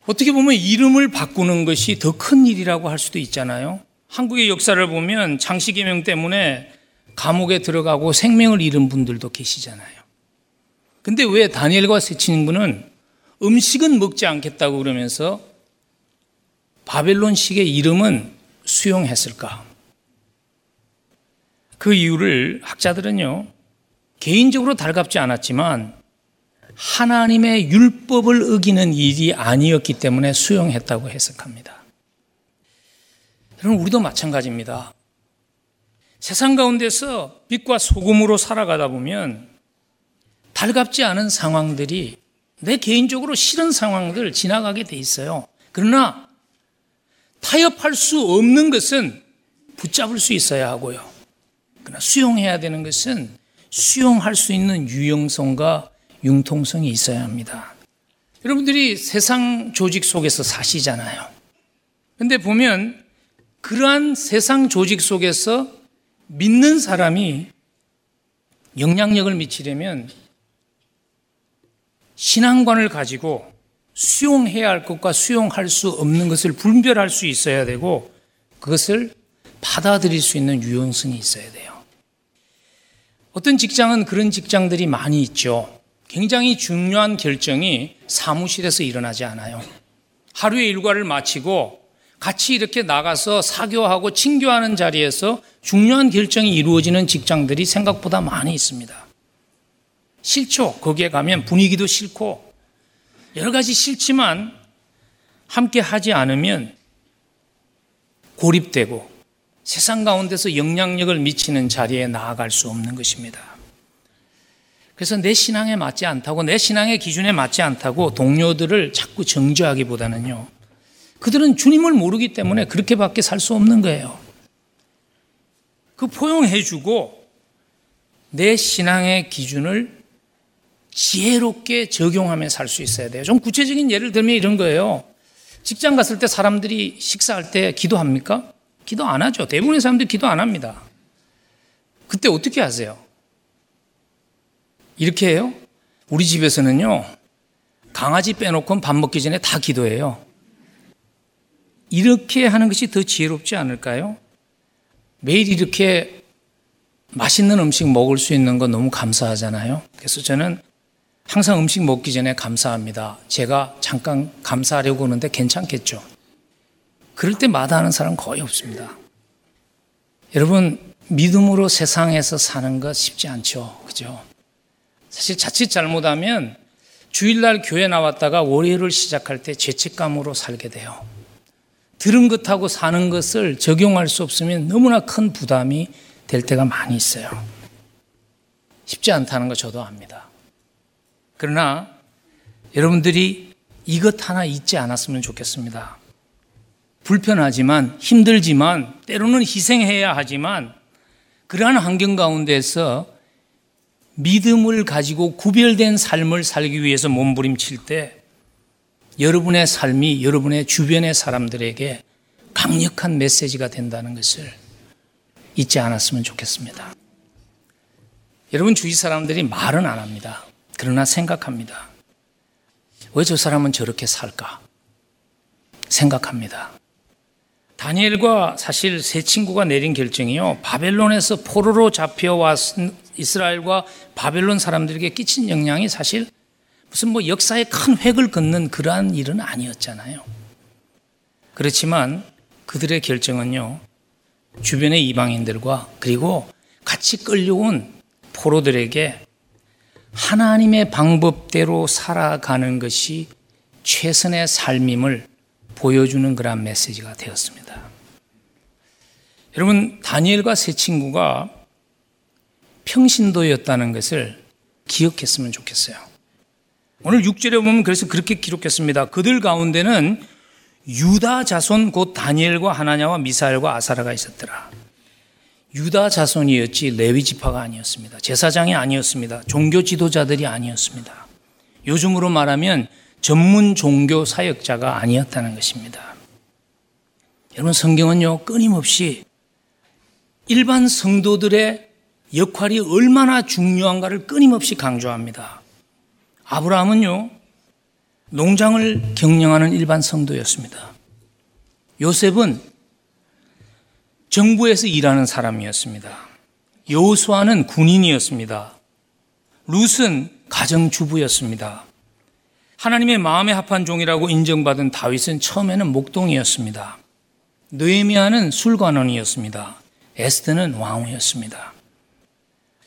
어떻게 보면 이름을 바꾸는 것이 더 큰 일이라고 할 수도 있잖아요. 한국의 역사를 보면 장시개명 때문에 감옥에 들어가고 생명을 잃은 분들도 계시잖아요. 근데 왜 다니엘과 세 친구는 음식은 먹지 않겠다고 그러면서 바벨론식의 이름은 수용했을까? 그 이유를 학자들은요, 개인적으로 달갑지 않았지만 하나님의 율법을 어기는 일이 아니었기 때문에 수용했다고 해석합니다. 여러분, 우리도 마찬가지입니다. 세상 가운데서 빛과 소금으로 살아가다 보면 달갑지 않은 상황들이 내 개인적으로 싫은 상황들 지나가게 돼 있어요. 그러나 타협할 수 없는 것은 붙잡을 수 있어야 하고요. 그러나 수용해야 되는 것은 수용할 수 있는 유용성과 융통성이 있어야 합니다. 여러분들이 세상 조직 속에서 사시잖아요. 근데 보면 그러한 세상 조직 속에서 믿는 사람이 영향력을 미치려면 신앙관을 가지고 수용해야 할 것과 수용할 수 없는 것을 분별할 수 있어야 되고 그것을 받아들일 수 있는 유연성이 있어야 돼요. 어떤 직장은 그런 직장들이 많이 있죠. 굉장히 중요한 결정이 사무실에서 일어나지 않아요. 하루의 일과를 마치고 같이 이렇게 나가서 사교하고 친교하는 자리에서 중요한 결정이 이루어지는 직장들이 생각보다 많이 있습니다. 싫죠. 거기에 가면 분위기도 싫고 여러 가지 싫지만 함께 하지 않으면 고립되고 세상 가운데서 영향력을 미치는 자리에 나아갈 수 없는 것입니다. 그래서 내 신앙에 맞지 않다고 내 신앙의 기준에 맞지 않다고 동료들을 자꾸 정죄하기보다는요. 그들은 주님을 모르기 때문에 그렇게밖에 살 수 없는 거예요. 그 포용해 주고 내 신앙의 기준을 지혜롭게 적용하며 살 수 있어야 돼요. 좀 구체적인 예를 들면 이런 거예요. 직장 갔을 때 사람들이 식사할 때 기도합니까? 기도 안 하죠. 대부분의 사람들이 기도 안 합니다. 그때 어떻게 하세요? 이렇게 해요? 우리 집에서는요, 강아지 빼놓고 밥 먹기 전에 다 기도해요. 이렇게 하는 것이 더 지혜롭지 않을까요? 매일 이렇게 맛있는 음식 먹을 수 있는 건 너무 감사하잖아요. 그래서 저는 항상 음식 먹기 전에 감사합니다. 제가 잠깐 감사하려고 하는데 괜찮겠죠? 그럴 때 마다하는 사람 거의 없습니다. 여러분, 믿음으로 세상에서 사는 것 쉽지 않죠. 그죠? 사실 자칫 잘못하면 주일날 교회 나왔다가 월요일을 시작할 때 죄책감으로 살게 돼요. 들은 것하고 사는 것을 적용할 수 없으면 너무나 큰 부담이 될 때가 많이 있어요. 쉽지 않다는 거 저도 압니다. 그러나 여러분들이 이것 하나 잊지 않았으면 좋겠습니다. 불편하지만 힘들지만 때로는 희생해야 하지만 그러한 환경 가운데서 믿음을 가지고 구별된 삶을 살기 위해서 몸부림칠 때 여러분의 삶이 여러분의 주변의 사람들에게 강력한 메시지가 된다는 것을 잊지 않았으면 좋겠습니다. 여러분 주위 사람들이 말은 안 합니다. 그러나 생각합니다. 왜 저 사람은 저렇게 살까? 생각합니다. 다니엘과 사실 세 친구가 내린 결정이요. 바벨론에서 포로로 잡혀왔은 이스라엘과 바벨론 사람들에게 끼친 영향이 사실 무슨 뭐 역사에 큰 획을 긋는 그러한 일은 아니었잖아요. 그렇지만 그들의 결정은요. 주변의 이방인들과 그리고 같이 끌려온 포로들에게 하나님의 방법대로 살아가는 것이 최선의 삶임을 보여주는 그런 메시지가 되었습니다. 여러분, 다니엘과 세 친구가 평신도였다는 것을 기억했으면 좋겠어요. 오늘 6절에 보면 그래서 그렇게 기록했습니다. 그들 가운데는 유다 자손 곧 다니엘과 하나냐와 미사엘과 아사라가 있었더라. 유다 자손이었지 레위 지파가 아니었습니다. 제사장이 아니었습니다. 종교 지도자들이 아니었습니다. 요즘으로 말하면 전문 종교 사역자가 아니었다는 것입니다. 여러분 성경은요 끊임없이 일반 성도들의 역할이 얼마나 중요한가를 끊임없이 강조합니다. 아브라함은요 농장을 경영하는 일반 성도였습니다. 요셉은 정부에서 일하는 사람이었습니다. 여호수아는 군인이었습니다. 룻은 가정주부였습니다. 하나님의 마음에 합한 종이라고 인정받은 다윗은 처음에는 목동이었습니다. 느헤미야는 술관원이었습니다. 에스더는 왕후였습니다.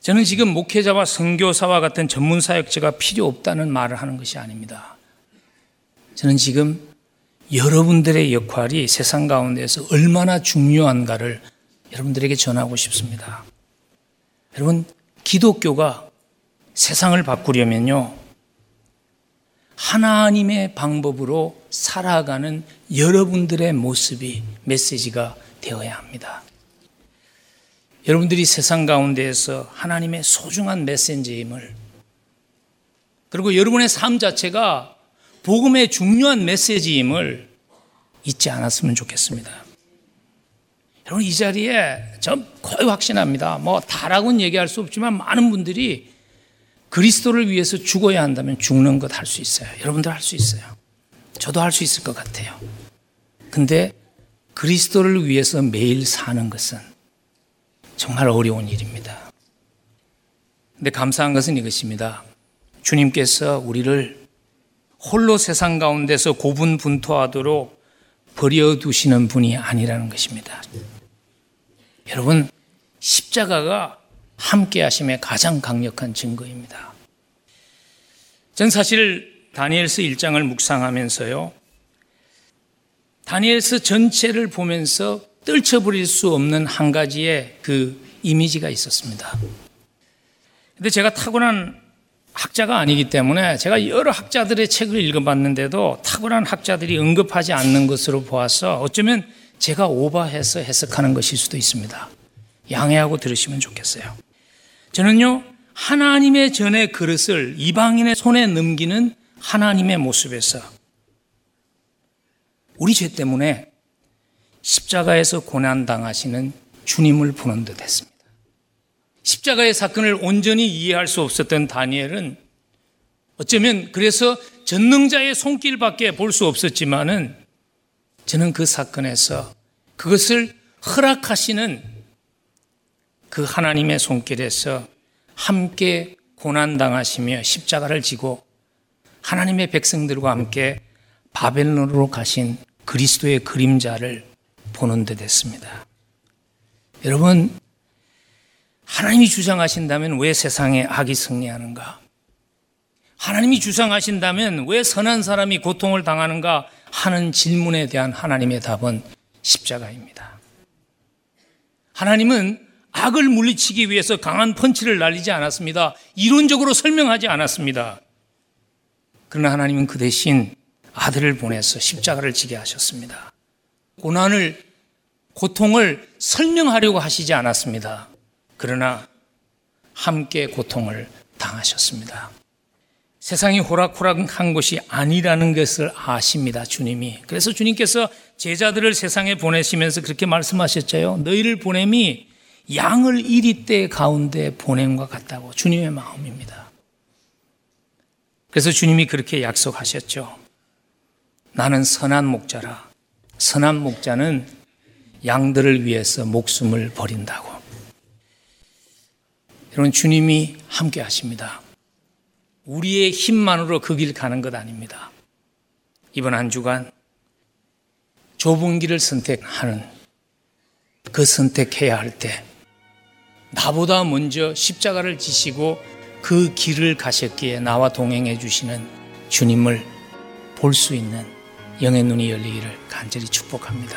저는 지금 목회자와 선교사와 같은 전문 사역자가 필요 없다는 말을 하는 것이 아닙니다. 저는 지금 여러분들의 역할이 세상 가운데서 얼마나 중요한가를 여러분들에게 전하고 싶습니다. 여러분, 기독교가 세상을 바꾸려면요, 하나님의 방법으로 살아가는 여러분들의 모습이 메시지가 되어야 합니다. 여러분들이 세상 가운데에서 하나님의 소중한 메신저임을 그리고 여러분의 삶 자체가 복음의 중요한 메시지임을 잊지 않았으면 좋겠습니다. 여러분 이 자리에 전 거의 확신합니다. 뭐 다라고는 얘기할 수 없지만 많은 분들이 그리스도를 위해서 죽어야 한다면 죽는 것 할 수 있어요. 여러분들 할 수 있어요. 저도 할 수 있을 것 같아요. 근데 그리스도를 위해서 매일 사는 것은 정말 어려운 일입니다. 근데 감사한 것은 이것입니다. 주님께서 우리를 홀로 세상 가운데서 고분분투하도록 버려두시는 분이 아니라는 것입니다. 여러분, 십자가가 함께 하심의 가장 강력한 증거입니다. 전 사실 다니엘스 1장을 묵상하면서요. 다니엘스 전체를 보면서 떨쳐버릴 수 없는 한 가지의 그 이미지가 있었습니다. 근데 제가 타고난 학자가 아니기 때문에 제가 여러 학자들의 책을 읽어봤는데도 탁월한 학자들이 언급하지 않는 것으로 보아서 어쩌면 제가 오버해서 해석하는 것일 수도 있습니다. 양해하고 들으시면 좋겠어요. 저는요, 하나님의 전의 그릇을 이방인의 손에 넘기는 하나님의 모습에서 우리 죄 때문에 십자가에서 고난당하시는 주님을 보는 듯 했습니다. 십자가의 사건을 온전히 이해할 수 없었던 다니엘은 어쩌면 그래서 전능자의 손길밖에 볼 수 없었지만은 저는 그 사건에서 그것을 허락하시는 그 하나님의 손길에서 함께 고난당하시며 십자가를 지고 하나님의 백성들과 함께 바벨론으로 가신 그리스도의 그림자를 보는 듯 했습니다. 여러분, 하나님이 주장하신다면 왜 세상에 악이 승리하는가? 하나님이 주장하신다면 왜 선한 사람이 고통을 당하는가 하는 질문에 대한 하나님의 답은 십자가입니다. 하나님은 악을 물리치기 위해서 강한 펀치를 날리지 않았습니다. 이론적으로 설명하지 않았습니다. 그러나 하나님은 그 대신 아들을 보내서 십자가를 지게 하셨습니다. 고난을, 고통을 설명하려고 하시지 않았습니다. 그러나 함께 고통을 당하셨습니다. 세상이 호락호락한 것이 아니라는 것을 아십니다, 주님이. 그래서 주님께서 제자들을 세상에 보내시면서 그렇게 말씀하셨죠. 너희를 보냄이 양을 이리 때 가운데 보냄과 같다고 주님의 마음입니다. 그래서 주님이 그렇게 약속하셨죠. 나는 선한 목자라. 선한 목자는 양들을 위해서 목숨을 버린다고. 여러분, 주님이 함께 하십니다. 우리의 힘만으로 그 길 가는 것 아닙니다. 이번 한 주간 좁은 길을 선택하는 그 선택해야 할 때 나보다 먼저 십자가를 지시고 그 길을 가셨기에 나와 동행해 주시는 주님을 볼 수 있는 영의 눈이 열리기를 간절히 축복합니다.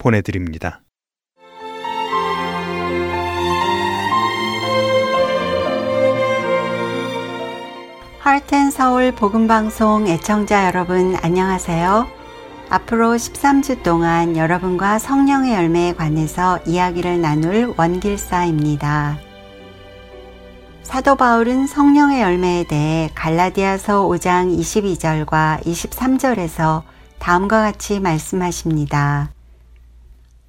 보내드립니다. 할텐 서울 복음방송 애청자 여러분 안녕하세요. 앞으로 13주 동안 여러분과 성령의 열매에 관해서 이야기를 나눌 원길사입니다. 사도 바울은 성령의 열매에 대해 갈라디아서 5장 22절과 23절에서 다음과 같이 말씀하십니다.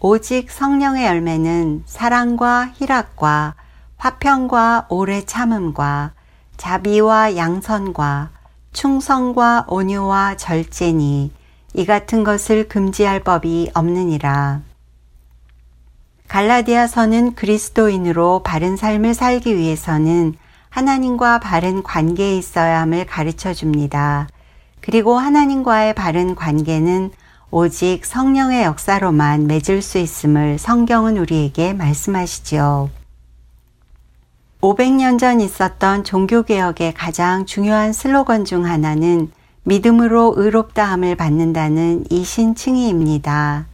오직 성령의 열매는 사랑과 희락과 화평과 오래 참음과 자비와 양선과 충성과 온유와 절제니 이 같은 것을 금지할 법이 없느니라. 갈라디아서는 그리스도인으로 바른 삶을 살기 위해서는 하나님과 바른 관계에 있어야 함을 가르쳐 줍니다. 그리고 하나님과의 바른 관계는 오직 성령의 역사로만 맺을 수 있음을 성경은 우리에게 말씀하시지요. 500년 전 있었던 종교개혁의 가장 중요한 슬로건 중 하나는 믿음으로 의롭다함을 받는다는 이 신칭의입니다.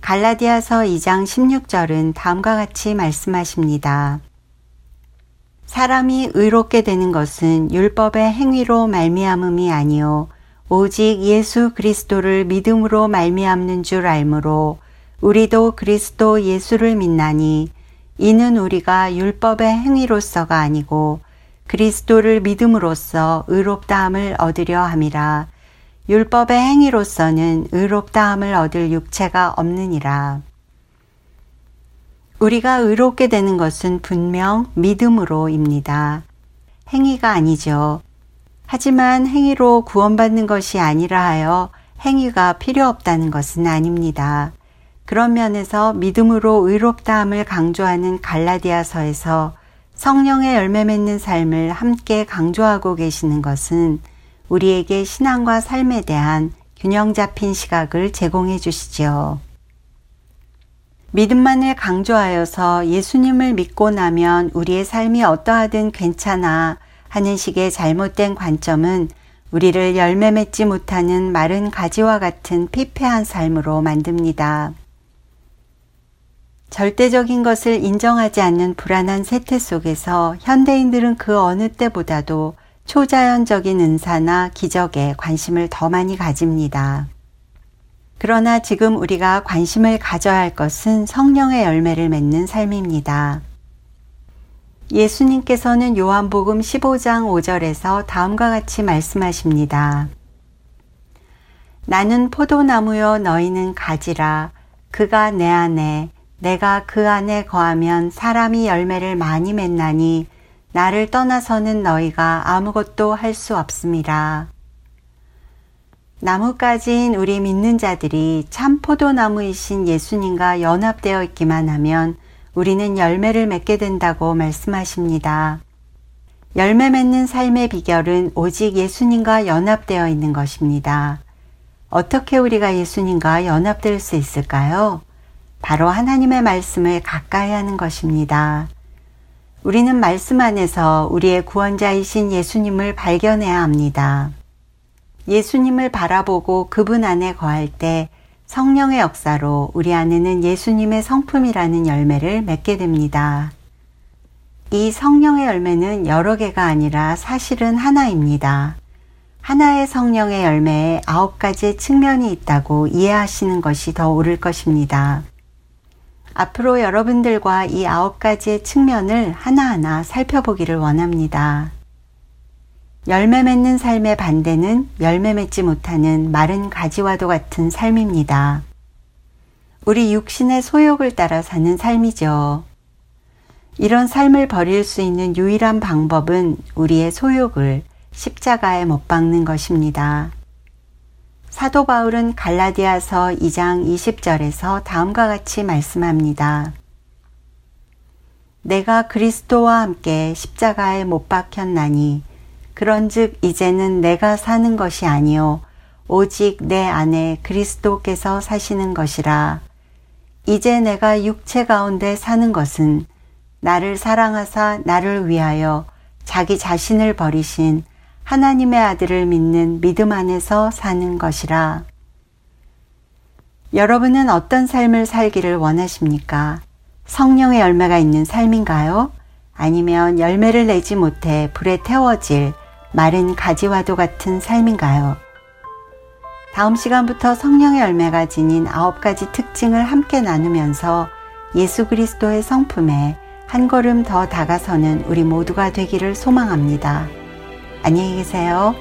갈라디아서 2장 16절은 다음과 같이 말씀하십니다. 사람이 의롭게 되는 것은 율법의 행위로 말미암음이 아니요 오직 예수 그리스도를 믿음으로 말미암는 줄 알므로 우리도 그리스도 예수를 믿나니 이는 우리가 율법의 행위로서가 아니고 그리스도를 믿음으로써 의롭다함을 얻으려 함이라 율법의 행위로서는 의롭다함을 얻을 육체가 없느니라. 우리가 의롭게 되는 것은 분명 믿음으로입니다. 행위가 아니죠. 하지만 행위로 구원받는 것이 아니라 하여 행위가 필요 없다는 것은 아닙니다. 그런 면에서 믿음으로 의롭다함을 강조하는 갈라디아서에서 성령의 열매 맺는 삶을 함께 강조하고 계시는 것은 우리에게 신앙과 삶에 대한 균형 잡힌 시각을 제공해 주시지요. 믿음만을 강조하여서 예수님을 믿고 나면 우리의 삶이 어떠하든 괜찮아 하는 식의 잘못된 관점은 우리를 열매 맺지 못하는 마른 가지와 같은 피폐한 삶으로 만듭니다. 절대적인 것을 인정하지 않는 불안한 세태 속에서 현대인들은 그 어느 때보다도 초자연적인 은사나 기적에 관심을 더 많이 가집니다. 그러나 지금 우리가 관심을 가져야 할 것은 성령의 열매를 맺는 삶입니다. 예수님께서는 요한복음 15장 5절에서 다음과 같이 말씀하십니다. 나는 포도나무여 너희는 가지라 그가 내 안에 내가 그 안에 거하면 사람이 열매를 많이 맺나니 나를 떠나서는 너희가 아무것도 할 수 없습니다. 나뭇가지인 우리 믿는 자들이 참 포도나무이신 예수님과 연합되어 있기만 하면 우리는 열매를 맺게 된다고 말씀하십니다. 열매 맺는 삶의 비결은 오직 예수님과 연합되어 있는 것입니다. 어떻게 우리가 예수님과 연합될 수 있을까요? 바로 하나님의 말씀을 가까이 하는 것입니다. 우리는 말씀 안에서 우리의 구원자이신 예수님을 발견해야 합니다. 예수님을 바라보고 그분 안에 거할 때 성령의 역사로 우리 안에는 예수님의 성품이라는 열매를 맺게 됩니다. 이 성령의 열매는 여러 개가 아니라 사실은 하나입니다. 하나의 성령의 열매에 아홉 가지의 측면이 있다고 이해하시는 것이 더 옳을 것입니다. 앞으로 여러분들과 이 아홉 가지의 측면을 하나하나 살펴보기를 원합니다. 열매 맺는 삶의 반대는 열매 맺지 못하는 마른 가지와도 같은 삶입니다. 우리 육신의 소욕을 따라 사는 삶이죠. 이런 삶을 버릴 수 있는 유일한 방법은 우리의 소욕을 십자가에 못 박는 것입니다. 사도 바울은 갈라디아서 2장 20절에서 다음과 같이 말씀합니다. 내가 그리스도와 함께 십자가에 못 박혔나니 그런즉 이제는 내가 사는 것이 아니요 오직 내 안에 그리스도께서 사시는 것이라 이제 내가 육체 가운데 사는 것은 나를 사랑하사 나를 위하여 자기 자신을 버리신 하나님의 아들을 믿는 믿음 안에서 사는 것이라. 여러분은 어떤 삶을 살기를 원하십니까? 성령의 열매가 있는 삶인가요? 아니면 열매를 내지 못해 불에 태워질 마른 가지와도 같은 삶인가요? 다음 시간부터 성령의 열매가 지닌 아홉 가지 특징을 함께 나누면서 예수 그리스도의 성품에 한 걸음 더 다가서는 우리 모두가 되기를 소망합니다. 안녕히 계세요.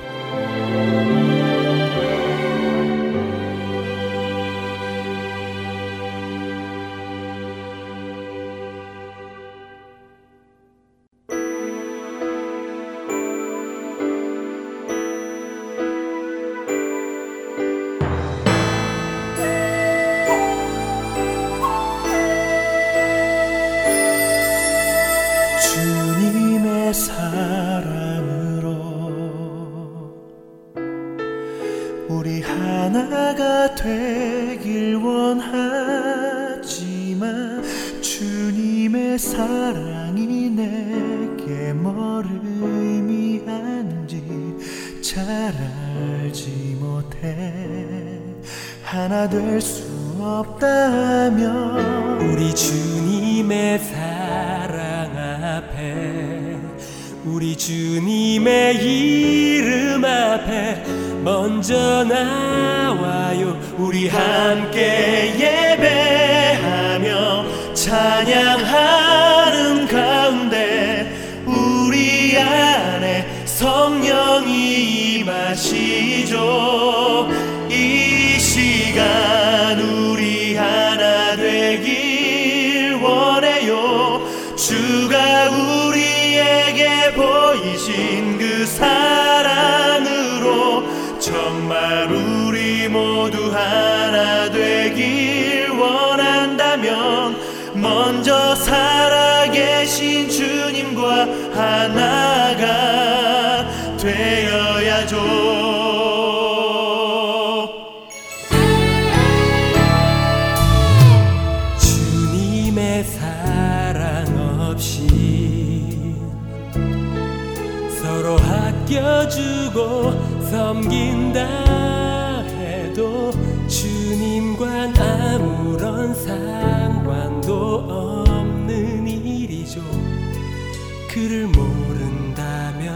정말 우리 모두 하나 되길 원한다면 먼저 살아계신 주님과 하나가 되 그를 모른다면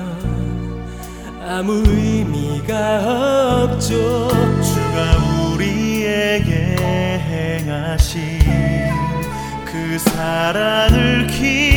아무 의미가 없죠. 주가 우리에게 행하신 그 사랑을 기